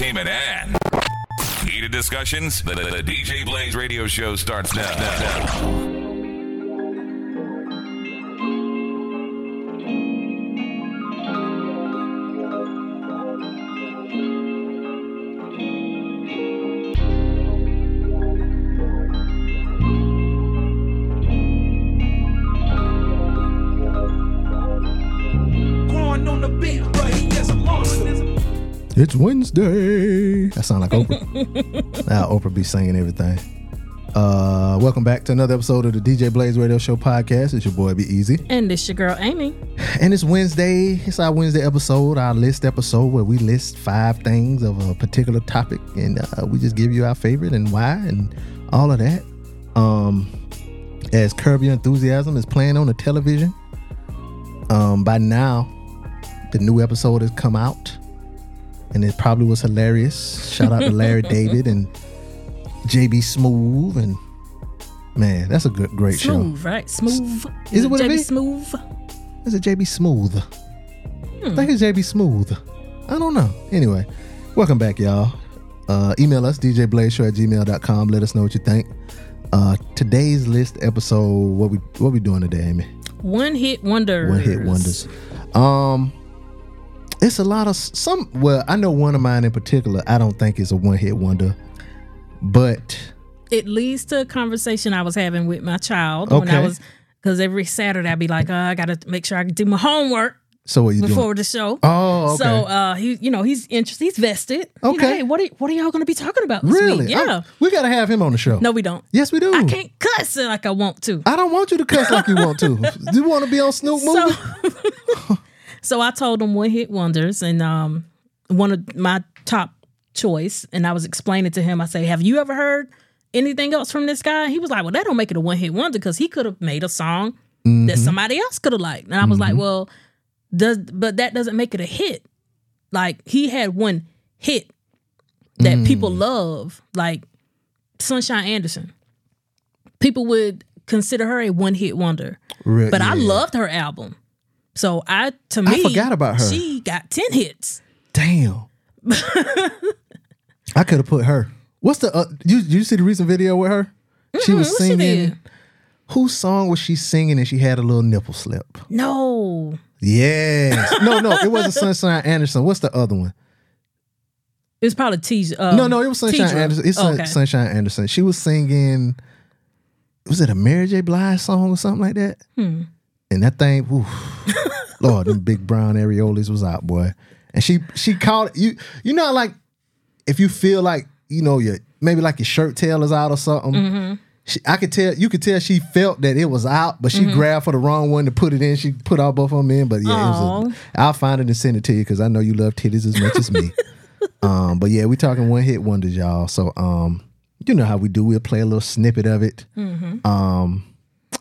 Entertainment, and heated discussions. The, the DJ Blaze radio show starts now. Going It's Wednesday. That sound like Oprah. now Oprah be singing everything. Uh, welcome back to another episode of the DJ Blaze Radio Show podcast. It's your boy B-Eazy, And it's your girl Amy. and it's Wednesday. It's our Wednesday episode, our list episode where we list five things of a particular topic, and uh, we just give you our favorite and why and all of that. Um, as Curb Your Enthusiasm is playing on the television, um, by now the new episode has come out, and it probably was hilarious. Shout out to Larry David and JB Smooth, and man, that's a good, great show. Smooth, right? Smooth. Is it what JB is? Smooth? Is it JB Smooth? I think it's JB Smooth. I don't know. Anyway, welcome back, y'all. Uh, email us, djblazeshow at gmail.com. Let us know what you think. Uh, today's list episode, what we what we doing today, Amy? One hit wonders. One hit wonders. Um, it's a lot of some. Well, I know one of mine in particular. I don't think is a one hit wonder, but It leads to a conversation I was having with my child when I was, because every Saturday I'd be like, oh, I got to make sure I can do my homework so what you doing? before the show. Oh, okay. So uh, he, you know, he's interested. He's vested. You know, Okay. hey, what are what are y'all going to be talking about really? week? Yeah. we gotta have him on the show. No, we don't. Yes, we do. I can't cuss like I want to. I don't want you to cuss like you want to. Do you want to be on Snoop movie? So, I told him one hit wonders, and um, one of my top choice, and I was explaining to him. I say, "Have you ever heard anything else from this guy?" He was like, "Well, that don't make it a one hit wonder because he could have made a song that mm-hmm. somebody else could have liked." And I was like, mm-hmm. "Well, does but that doesn't make it a hit? Like he had one hit that mm. people love, like Sunshine Anderson. People would consider her a one hit wonder." But I loved her album. So I to me I forgot about her. She got 10 hits. Damn. I could have put her. What's the? Uh, you you see the recent video with her? She was what she singing. Whose song was she singing and she had a little nipple slip? No. Yes. no, no, it wasn't Sunshine Anderson. What's the other one? It was probably T. Um, no, no, it was Sunshine Tidra. Anderson. It's Oh, okay. Sunshine Anderson. She was singing. Was it a Mary J. Blige song or something like that? Hmm. And that thing, Lord, them big brown areolas was out, boy. And she she called you. You know, like if you feel like you know your maybe like your shirt tail is out or something. Mm-hmm. She, I could tell you could tell she felt that it was out, but she Mm-hmm. grabbed for the wrong one to put it in. She put all both of them in, but yeah, it was a, I'll find it and send it to you because I know you love titties as much as me. um, but yeah, we talking one hit wonders, y'all. So um, you know how we do. We'll play a little snippet of it. Um,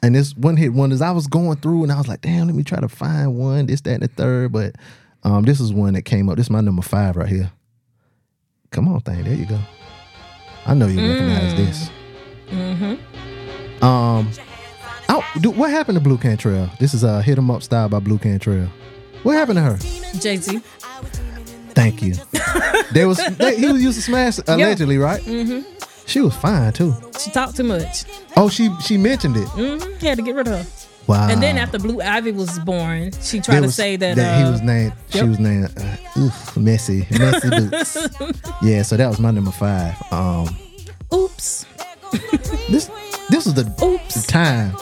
and this one hit one wonders, I was going through and I was like, damn, let me try to find one, this, that, and the third. But um, this is one that came up. This is my number five right here. Come on, thing. There you go. I know you recognize this. Um, oh, dude, what happened to Blu Cantrell? This is a hit 'em up style by Blu Cantrell. What happened to her? Jay Z. Thank you. They was they, he was used to smash allegedly, right? Mm-hmm. She was fine too. She talked too much. Oh, she she mentioned it. hmm He had to get rid of her. Wow. And then after Blue Ivy was born, she tried There to say that, he uh, was named. She was named. Uh, oof, messy, messy boots. yeah, so that was my number five. Um, oops, this this was the, Oops. the time.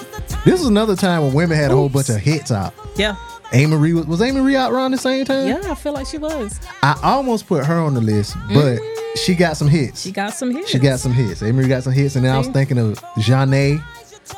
This was another time when women had a whole bunch of hits out. yeah, Amerie was, was Amerie out around the same time. yeah, I feel like she was. I almost put her on the list, but she got some hits. She got some hits. She got some hits. Amerie got some hits, and then I was thinking of Jeanne,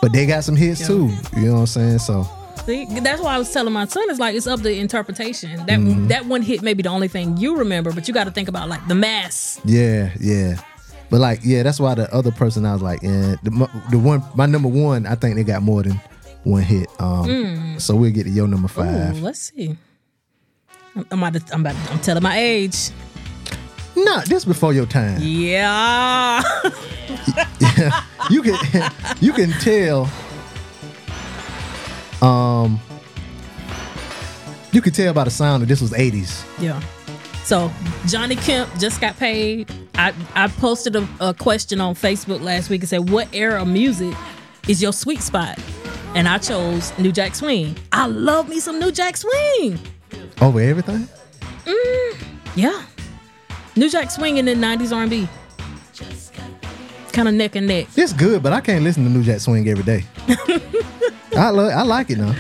but they got some hits too. You know what I'm saying? So See, that's why I was telling my son, it's like it's up to interpretation. That Mm-hmm. that one hit may be the only thing you remember, but you got to think about like the mass. yeah, yeah. But like, yeah, that's why the other person I was like, yeah, the, the one, my number one, I think they got more than one hit. Um, so we'll get to your number Ooh, five. let's see. I'm, I'm about to, I'm about to, I'm telling my age. Nah, this before your time. Yeah. You can, you can tell. Um, you can tell by the sound that this was '80s. Yeah. So Johnny Kemp just got paid. I, I posted a, a question on Facebook last week and said, "What era of music is your sweet spot?" And I chose New Jack Swing. I love me some New Jack Swing. Over everything. Yeah, New Jack Swing in the '90s R&B. Kind of neck and neck. It's good, but I can't listen to New Jack Swing every day. I lo- I like it now.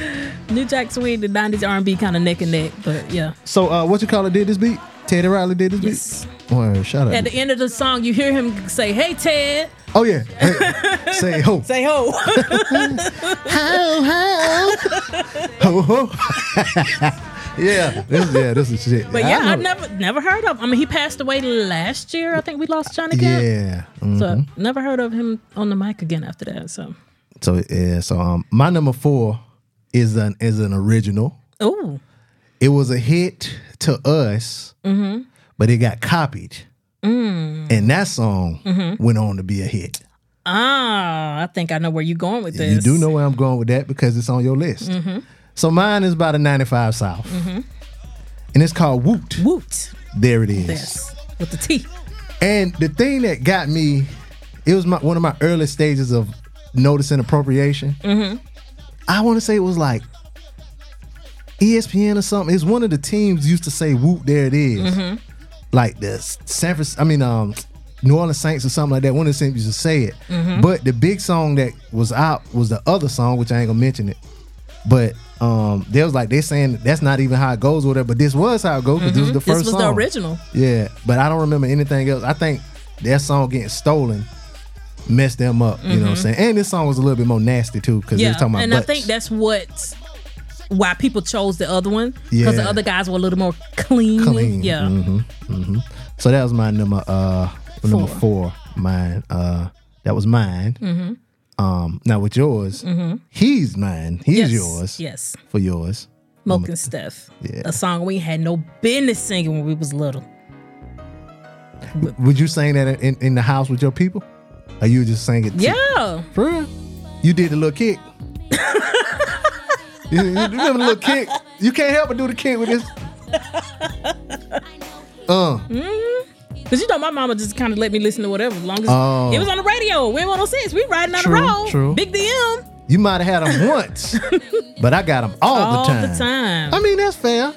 New Jack Swing, the '90s R&B, kind of neck and neck. But yeah, So uh, what you call it? Did this beat? Teddy Riley did this Yes. beat. Word, shout out. at the end of the song, you hear him say, "Hey Ted, oh yeah. Hey, say ho say ho. ho." ho ho ho. Yeah, this, yeah, this is shit. But yeah, I, know- never never heard of. I mean, he passed away last year. I think we lost Johnny Kemp. Yeah. mhm. So never heard of him on the mic again after that. So So yeah, so um, my number four is an is an original. oh It was a hit to us, Mm-hmm. but it got copied, Mm. and that song Mm-hmm. went on to be a hit. ah, I think I know where you're going with this. You do know where I'm going with that because it's on your list. Mm-hmm. So mine is by the 95 South, and it's called Woot. Woot. There it is. Yes, with the T. And the thing that got me, it was my one of my early stages of noticing appropriation. Mm-hmm. I want to say it was like ESPN or something. It's one of the teams used to say "Whoop, there it is." Mm-hmm. Like the San Francisco, I mean, um, New Orleans Saints or something like that. One of the teams used to say it. Mm-hmm. But the big song that was out was the other song, which I ain't gonna mention it. But um, they was like they saying that's not even how it goes or whatever. But this was how it goes because this was the Mm-hmm. This first was song. the original. Yeah, but I don't remember anything else. I think that song getting stolen messed them up. You know what I'm saying? And this song was a little bit more nasty too because they Mm-hmm. Yeah, was talking about and I think that's what why people chose the other one because the other guys were a little more clean. Clean, Yeah. hmm so that was my number uh number four. Mine. Uh that was mine. Mm-hmm. Um now with yours, he's mine. He's Yes. yours. Yes. For yours. Mokenstef. Yeah. A song we had no business singing when we was little. Would you sing that in, in the house with your people? Or you just sing it? to- Yeah. For real? You did the little kick. you, you remember the little kick? You can't help but do the kick with this. Uh, Cause you know my mama just kind of let me listen to whatever as long as Oh. it was on the radio. We 106. We riding down True, the road. true. Big DM you might have had them once, but I got them all, all the time. All the time. I mean, that's fair.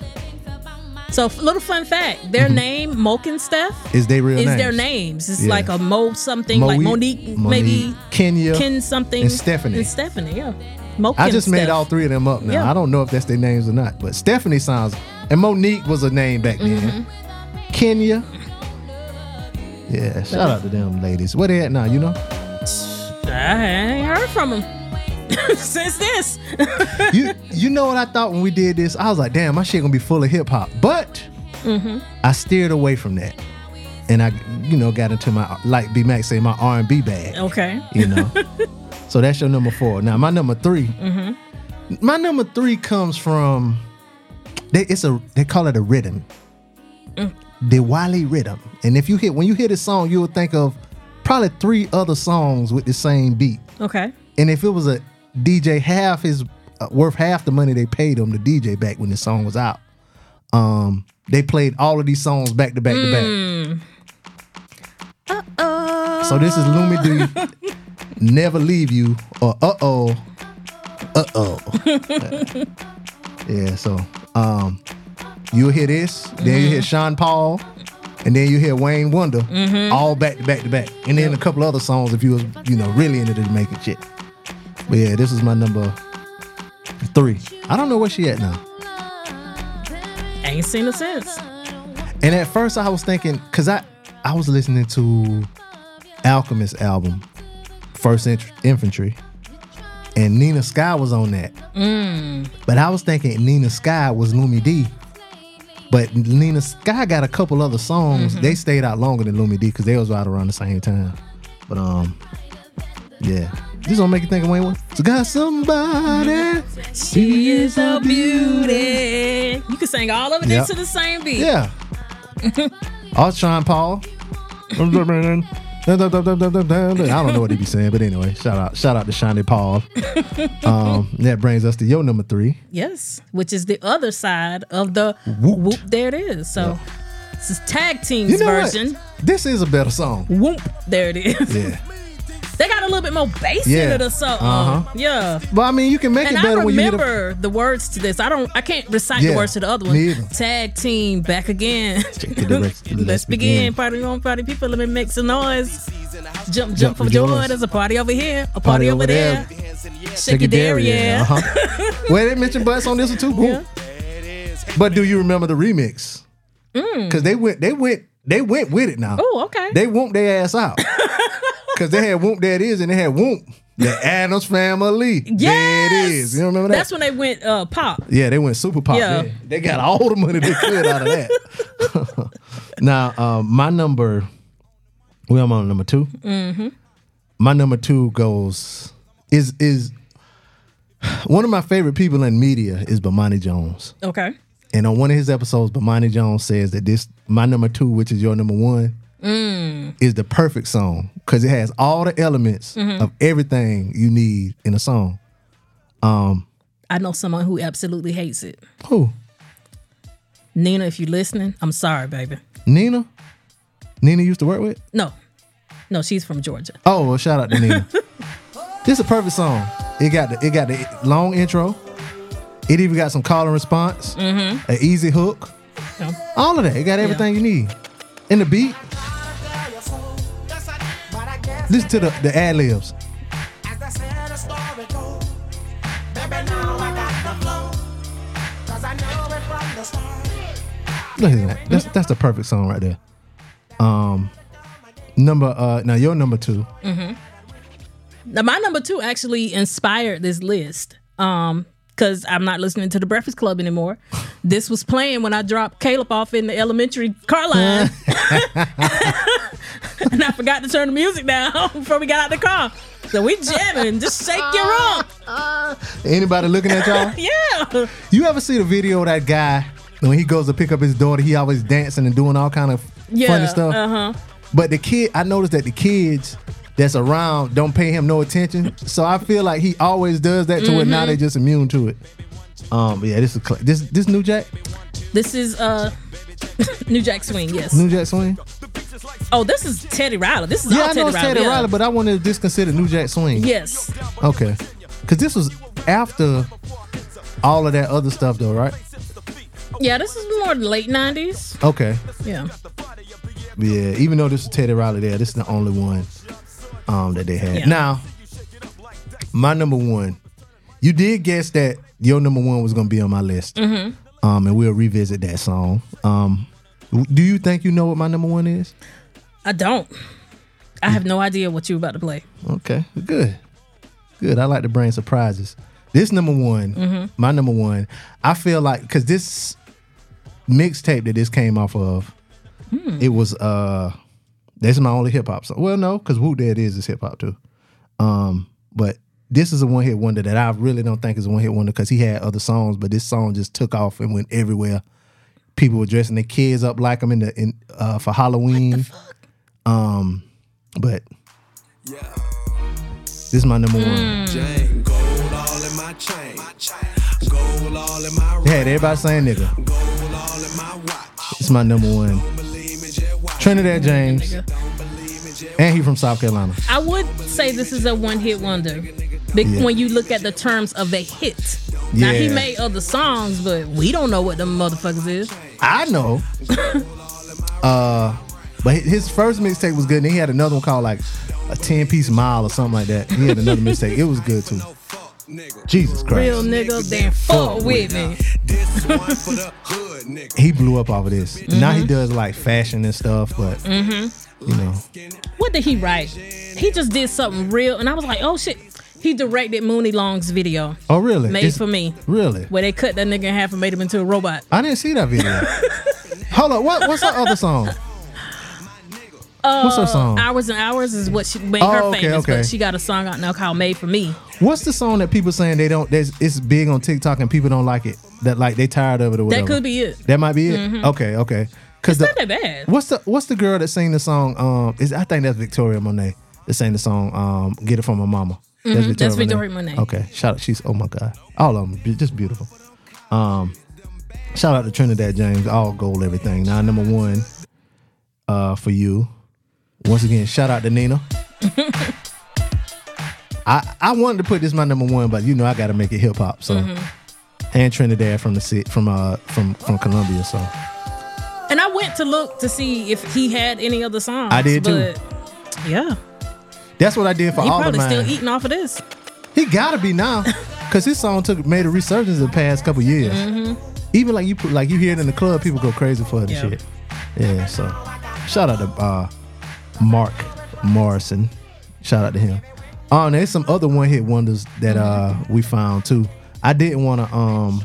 So little fun fact: their name Mokenstef Is their real name? is names? their names. It's Yeah. like a Mo something, like Moe- Monique, maybe Kenya. Ken something, and Stephanie. and Stephanie. Yeah, Moke. I just made all three of them up now. Yeah. I don't know if that's their names or not, but Stephanie sounds, and Monique was a name back then. Mm-hmm. Kenya. Yeah, shout out to them ladies. Where they at now? You know, I ain't heard from them since this. you you know what I thought when we did this? I was like, damn, my shit gonna be full of hip hop, but Mm-hmm. I steered away from that, and I, you know, got into my like B Max say my R and B bag. okay. You know, so that's your number four. Now my number 3 Mm-hmm. my number three comes from they it's a they call it a rhythm, Mm. The Wiley rhythm, and if you hit when you hear this song, you would think of probably three other songs with the same beat. Okay. And if it was a DJ, half his uh, worth half the money they paid him to DJ back when the song was out. Um, they played all of these songs back to back to back. Uh oh. So this is Lumi D, Never Leave You, or Uh Oh, Uh Oh. yeah, so um, you'll hear this, then you hear mm-hmm. Sean Paul, and then you hear Wayne Wonder, mm-hmm. all back to back to back, and then a couple other songs if you was you know really into the Jamaican shit. But yeah, this is my number three. I don't know where she at now. Ain't seen her since. And at first I was thinking, cause I I was listening to Alchemist album, First Int- Infantry, and Nina Sky was on that. Mm. But I was thinking Nina Sky was Lumidee. But Nina Sky got a couple other songs. They stayed out longer than Lumidee because they was right around the same time. But um, yeah, this don't make you think of Wayne. So got somebody. She is a beauty. You can sing all of it Yep. into the same beat. Yeah. I was Sean Paul. I don't know what he be saying, but anyway, shout out, shout out to Shawnee Paul. Um, that brings us to your number three. Yes, which is the other side of the Whoop. whoop. there it is. So this is tag teams You know version. what? This is a better song. Whoop. There it is. Yeah. They got a little bit more bass Yeah. in it or something. Uh-huh. Yeah. But I mean, you can make And it better when you remember the words to this. I don't. I can't recite Yeah, the words to the other one. Tag team back again. Check the direction. Let's, Let's begin. begin. Party on, party people. Let me make some noise. Jump, jump, Jump for joy. joy. There's a party over here. A party, over, there. Shake it there, yeah. Uh-huh. well, they mentioned butts on this one too. Whoop. But do you remember the remix? Because they went, they went, they went with it now. Mm. Oh, okay. They whooped their ass out. Because they had Whoop That Is and they had Whoop. The Addams Family. yes. There it is. You remember that? That's when they went uh, pop. yeah, they went super pop. Yeah. Yeah. They got all the money they could out of that. now, um, my number, well, I'm on number 2 Mm-hmm. My number two goes, is, is, one of my favorite people in media is Bomani Jones. Okay. And on one of his episodes, Bomani Jones says that this my number two, which is your number one, Mm. is the perfect song because it has all the elements mm-hmm. of everything you need in a song. Um, I know someone who absolutely hates it. Who? Nina, if you're listening, I'm sorry, baby. Nina? Nina used to work with? No. No, she's from Georgia. Oh, well, shout out to Nina. this is a perfect song. It got the it got the long intro. It even got some call and response, mm-hmm. an easy hook, Yeah. all of that. It got everything you need. And the beat. Listen to the, the ad libs. Look at that. That's that's the perfect song right there. Um number uh now your number two. mm-hmm. Now, my number two actually inspired this list. Um, because I'm not listening to the Breakfast Club anymore. This was playing when I dropped Caleb off in the elementary car line. and I forgot to turn the music down before we got out the car. So we jamming, just shake your rump. Anybody looking at y'all? Yeah. You ever see the video of that guy when he goes to pick up his daughter? He always dancing and doing all kind of Yeah. funny stuff. Uh-huh. But the kid, I noticed that the kids that's around don't pay him no attention. So I feel like he always does that to it. Now Mm-hmm. they just immune to it. Um, but yeah, this is cl- this this New Jack, This is uh New Jack Swing, yes. New Jack Swing. Oh, this is Teddy Riley. This is Yeah, I Teddy know Riley. Teddy yeah. Riley, but I wanted to just consider New Jack Swing. Yes. Okay, because this was after all of that other stuff, though, right? Yeah, this is more late 90s. Okay, Yeah. yeah. Even though this is Teddy Riley, there, this is the only one um that they had. Yeah. Now, my number one, you did guess that your number one was gonna be on my list. Mm-hmm. Um, and we'll revisit that song. Um, do you think you know what my number one is? I don't. I have no idea what you're about to play. Okay, good, good. I like to bring surprises. This number one, Mm-hmm. my number one. I feel like because this mixtape that this came off of, Hmm. it was uh, this is my only hip hop song. Well, no, because Who Dead is is hip hop too. Um, but this is a one hit wonder that I really don't think is a one hit wonder because he had other songs, but this song just took off and went everywhere. People were dressing their kids up like him in the in uh, for Halloween. Um, but this is my number one. Jane, gold all in my chain. Gold all in my They had everybody saying nigga. gold all in my watch. It's my number one. Trinidad James, and he from South Carolina. I would say this is a one hit wonder. Be- Yeah. When you look at the terms of a hit. Now he made other songs, but we don't know what them motherfuckers is. I know. uh, but his first mixtape was good. And then he had another one called like a ten piece mile or something like that. He had another mixtape. It was good too. Jesus Christ. Real nigga, then fuck with me. This one for the hood nigga. he blew up off of this. Now Mm-hmm. he does like fashion and stuff, but you know, What did he write? He just did something real, and I was like, oh shit. He directed Muni Long's video, oh really? Made It's- for Me, Really? where they cut that nigga in half and made him into a robot. I didn't see that video. Hold up, what what's her other song? What's her song? Hours and Hours is what she made Oh, her okay, famous, okay. but she got a song out now called Made for Me. What's the song that people saying they don't? It's big on TikTok and people don't like it. That like they tired of it or whatever. That could be it. That might be it. Okay, okay. Cause It's the, not that bad. what's the what's the girl that sang the song? Um, is I think that's Victoria Monet that sang the song. Um, Get it from my mama. Mhm, that's Victoria Monet. Okay, shout out. She's oh my god, all of them just beautiful. Um, shout out to Trinidad James, all gold, everything. Now number one, uh, for you. Once again, shout out to Nina. I I wanted to put this my number one, but you know I got to make it hip hop. So Mm-hmm. and Trinidad from the ci- from uh from from Columbia. So And I went to look to see if he had any other songs. I did too. But yeah, that's what I did for he all of mine. still eating off of this. He gotta be now, cause his song took made a resurgence in the past couple years. Even like you put like you hear it in the club, people go crazy for the Mm-hmm. Yeah. shit. Yeah, so shout out to uh, Mark Morrison. Shout out to him. Oh, and there's some other one hit wonders that uh we found too. I didn't want to um.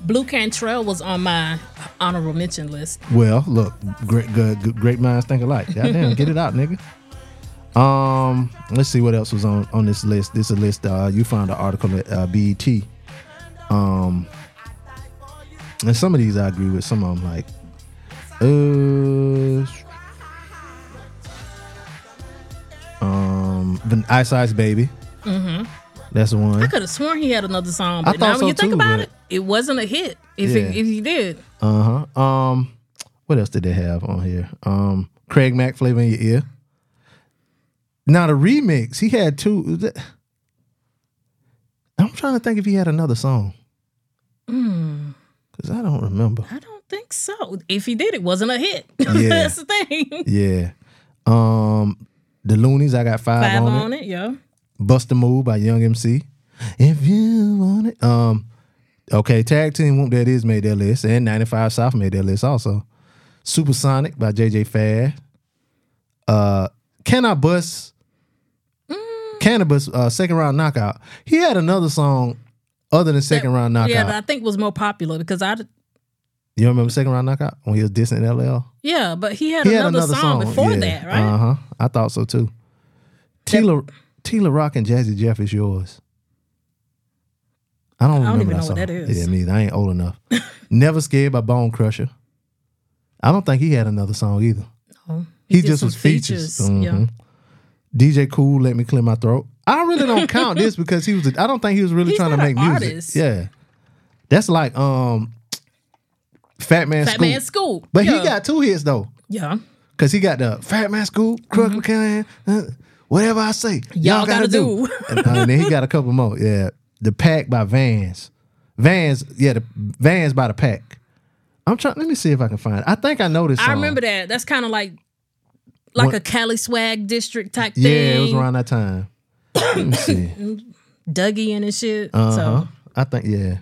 Blu Cantrell was on my honorable mention list. Well, look, great, good, good, great minds think alike. Goddamn, get it out, nigga. Um, let's see what else was on on this list. This is a list. Uh, you found an article at uh, BET. Um, and some of these I agree with. Some of them like, uh, Ice Ice Baby. Mm-hmm. That's the one. I could have sworn he had another song, I but now thought when so you think too, about it, it wasn't a hit. If Yeah. it, if he did, Uh huh. Um, what else did they have on here? Um, Craig Mack, flavor in your ear. Now the remix, he had two. I'm trying to think if he had another song. Cause I don't remember. I don't think so. If he did, it wasn't a hit. Yeah. That's the thing. Yeah. Um, the Luniz, I got five, Five on, on it. it, yeah. Bust a Move by Young MC. If you want it. Um, okay, Tag Team Whoop That Is made their list, and 95 South made their list also. Supersonic by JJ Fad. Uh, Can I Bust? Canibus, uh, second round knockout. He had another song other than second round knockout. Yeah, that I think was more popular because I, you remember second round knockout when he was dissing LL? yeah, but he had, He another, had another song, song, before yeah. that, right? Uh huh. I thought so too. Tila Tila Rock and Jazzy Jeff is yours. I don't I don't remember even that know song. what that is. Yeah, me. I ain't old enough. Never scared by Bone Crusher. I don't think he had another song either. Oh, He, did just was features. Yeah. Mhm. DJ Kool, let me clear my throat. I really don't count this because he was. I don't think he was really He's trying to make music. artist. Yeah, that's like um, Fat Man Fat Scoop. Man Scoop. But yeah. he got two hits though. yeah. Cause he got the Fat Man Scoop, Crooklyn Clan, uh, whatever I say, y'all, Mm-hmm. Y'all gotta, gotta do. do. and, uh, then he got a couple more. Yeah, the Pack by Vans, Vans. Yeah, the Vans by the Pack. I'm trying. Let me see if I can find. it. I think I know this. I remember that. That's kind of like like What- a Cali swag district type thing. Yeah, it was around that time. Let me see. Dougie and his shit. Uh huh. So I think yeah.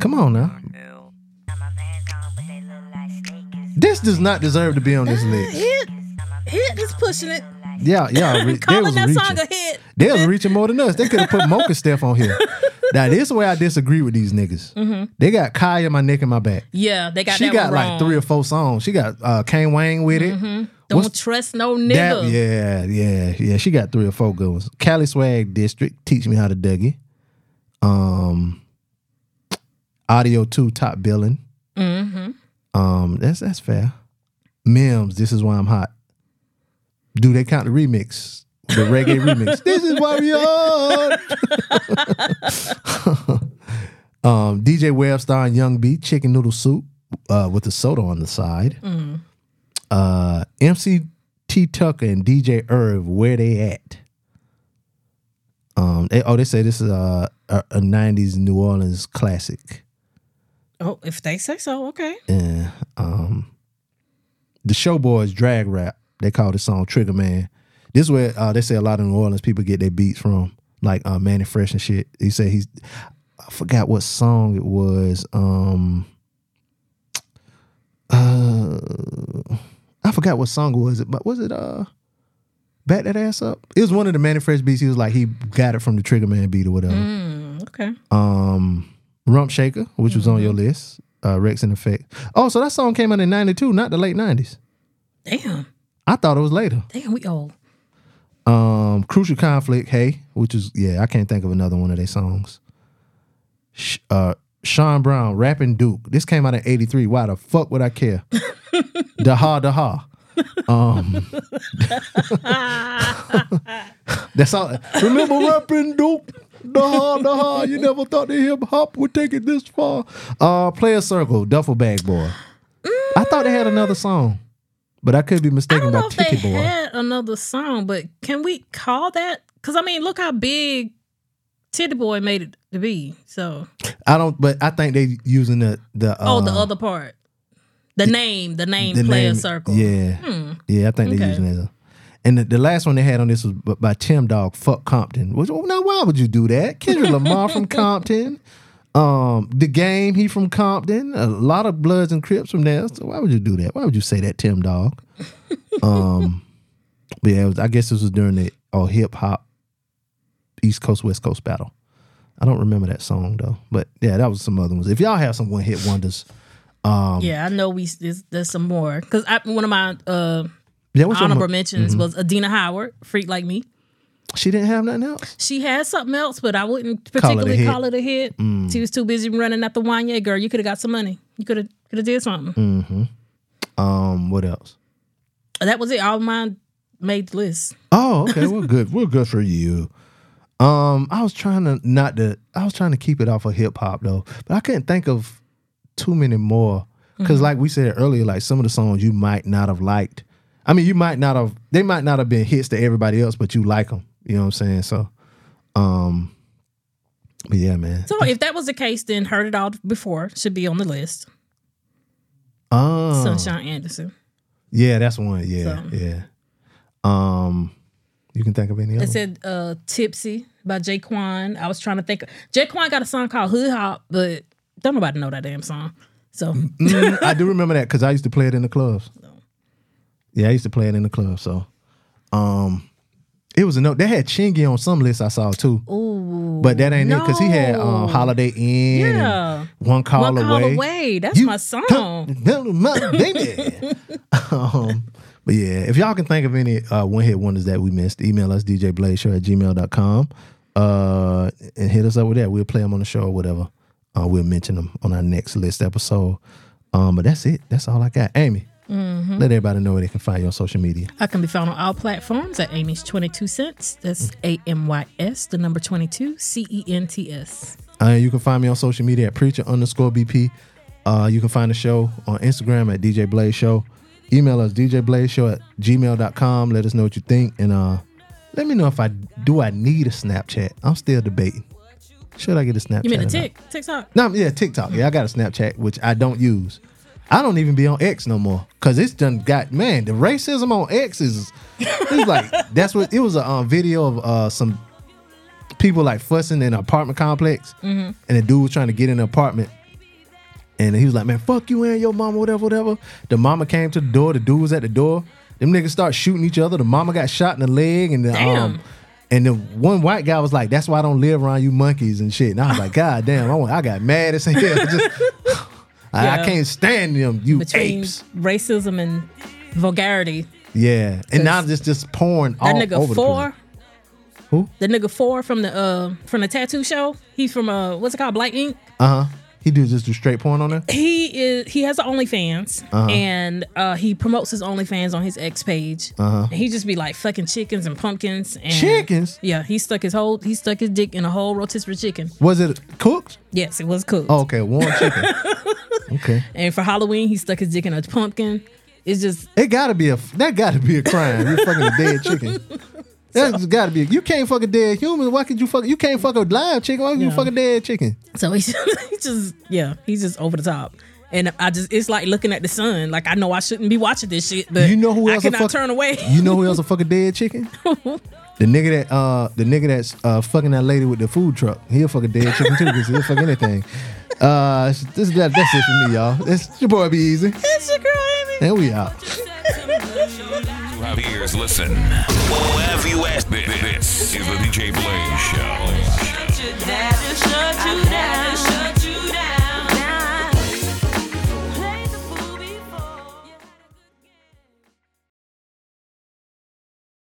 Come on now. This does not deserve to be on this list. hit, hit is pushing it. Yeah, yeah. Re- they was that reaching. song a hit. They was reaching more than us. They could have put Mokenstef on here. Now this is where I disagree with these niggas. They got Khia in my neck and my back. Yeah, they got she got like three or four songs. She got uh Kane Wang with it. Don't what's- trust no That- yeah, yeah, yeah. She got three or four good ones. Cali Swag District, Teach Me How to Dougie. Um Audio 2 Top Billing. Mm-hmm. Um, that's that's fair. Mims, this is why I'm hot. Do they count the remix? The reggae remix. This is why we are. um, DJ Webstar and Young B, Chicken Noodle Soup. uh, with the soda on the side. Uh, MC T Tucker and DJ Irv, where they at? Um, they, oh, they say this is a, a, a '90s New Orleans classic. Oh, if they say so, okay. Yeah. Um, the Showboys drag rap. They call this song Trigger Man. This is where uh, they say a lot of New Orleans people get their beats from, like uh, Mannie Fresh and shit. He said he's, I forgot what song it was. Um, uh, I forgot what song was it, but was it uh, Back That Ass Up? It was one of the Mannie Fresh beats. He was like he got it from the Trigger Man beat or whatever Mm, okay. um Rump Shaker, which was on your list, uh Wreckx-n-Effect. Oh, so that song came out in 92, not the late 90s. Damn. I thought it was later. Damn, we old. Um Crucial Conflict, Hey, which is yeah, I can't think of another one of their songs. Sh- uh Shawn Brown, Rapping Duke. This came out in 83. Why the fuck would I care? da ha da ha. Um That's all. Remember Rapping Duke? Da ha. You never thought the hip hop would take it this far. Uh Playaz Circle, Duffel Bag Boy. I thought they had another song. But I could be I mistaken don't know by if they Tiki Boy. had another song, but can we call that? Because I mean, look how big Titty Boi made it to be. So, I don't but I think they using the the uh, oh, the other part, the name, the name the player name- circle. Yeah, yeah, I think they're using it. And the, the last one they had on this was by Tim Dog, "Fuck Compton." Which, oh, now why would you do that? Kendrick Lamar from Compton, um, the game he from Compton, a lot of Bloods and Crips from there. So why would you do that? Why would you say that, Tim Dog? um, but yeah, it was, I guess this was during the oh hip hop East Coast West Coast battle. I don't remember that song though, but yeah, that was some other ones. If y'all have some one hit wonders, um, Yeah, I know we there's, there's some more because one of my uh, yeah, what's honorable mentions was Adina Howard, "Freak Like Me." She didn't have nothing else. She had something else, but I wouldn't Call it a particularly hit. Mm. call it a hit. She was too busy running at the Wanye girl. You could have got some money. You could have could have did something. Mm. Um, what else? That was it. All mine made the list. Oh, okay. We're good. We're good for you. Um, I was trying to not to. I was trying to keep it off of hip hop though, but I couldn't think of too many more. Because, like we said earlier, like some of the songs you might not have liked. I mean, you might not have. They might not have been hits to everybody else, but you like them. You know what I'm saying? So, um, but yeah, man. So if that was the case, then heard it all before should be on the list. Oh, Sunshine Anderson. yeah, that's one. Yeah, So. yeah. Um, you can think of any It other? said uh, "Tipsy" by J-Kwon. I was trying to think. J-Kwon got a song called "Hood Hop," but don't nobody know that damn song. So Mm, I do remember that because I used to play it in the clubs. Yeah, I used to play it in the club. So, um, it was a note. They had Chingy on some list I saw too. Ooh, but that ain't it because he had um. Holiday Inn. Yeah. One Call One Away. Call Away. That's You my song. my baby. um, but yeah, if y'all can think of any uh, one hit wonders that we missed, email us djblazeshow at gmail.com uh, and hit us up with that. We'll play them on the show or whatever. Uh, we'll mention them on our next list episode. Um, but that's it. That's all I got. Amy, Mm-hmm. let everybody know where they can find you on social media. I can be found on all platforms at Amy's Twenty Two Cents. That's A M Y S, the number twenty two, C E N T S. Uh, you can find me on social media at preacher underscore BP. Uh, you can find the show on Instagram at DJ Blaze Show. Email us djblazeshow at gmail.com. Let us know what you think. And uh, let me know if I do I need a Snapchat. I'm still debating. Should I get a Snapchat? You mean a tick TikTok? No, yeah, TikTok. Yeah, I got a Snapchat, which I don't use. I don't even be on X no more because it's done got man. The racism on X is it's like that's what it was a um, video of uh, some people like fussing in an apartment complex, and the dude was trying to get in the apartment, and he was like, "Man, fuck you and your mama, whatever, whatever." The mama came to the door. The dude was at the door. Them niggas start shooting each other. The mama got shot in the leg, and the Damn. um, and the one white guy was like, "That's why I don't live around you monkeys and shit." And I was like, "God damn!" I, I got mad as hell. Just, I, I can't stand them, you Between apes. racism and vulgarity. Yeah, and now it's just just pouring That all nigga over the four. place. Who? The nigga four from the uh from the tattoo show. He's from uh what's it called? Black Ink. Uh huh. He do just do straight porn on there. He is he has an OnlyFans Uh-huh. and uh he promotes his OnlyFans on his X page. Uh-huh. And he just be like fucking chickens and pumpkins and Chickens? Yeah, he stuck his whole he stuck his dick in a whole rotisserie chicken. Was it cooked? Yes, it was cooked. Oh, okay, warm chicken. Okay. And for Halloween, he stuck his dick in a pumpkin. It's just It gotta be a that gotta be a crime. You're fucking a dead chicken. That's gotta be. You can't fuck a dead human. Why could you fuck? You can't fuck a live chicken. Why would you Yeah. fuck a dead chicken? so he's he just yeah, he's just over the top. And I just it's like looking at the sun. Like I know I shouldn't be watching this shit, but You know who I else? will cannot fuck, turn away. You know who else will fuck a dead chicken? The nigga that uh the nigga that's uh fucking that lady with the food truck. He'll fuck a dead chicken too because he'll fuck anything. Uh, this is that, that's it for me, y'all. It's your boy B-Eazy, It's your girl Amy. and we out. You have ears, listen. Wherever you at, this is the DJ Blaze Show. Shut you down, shut you down.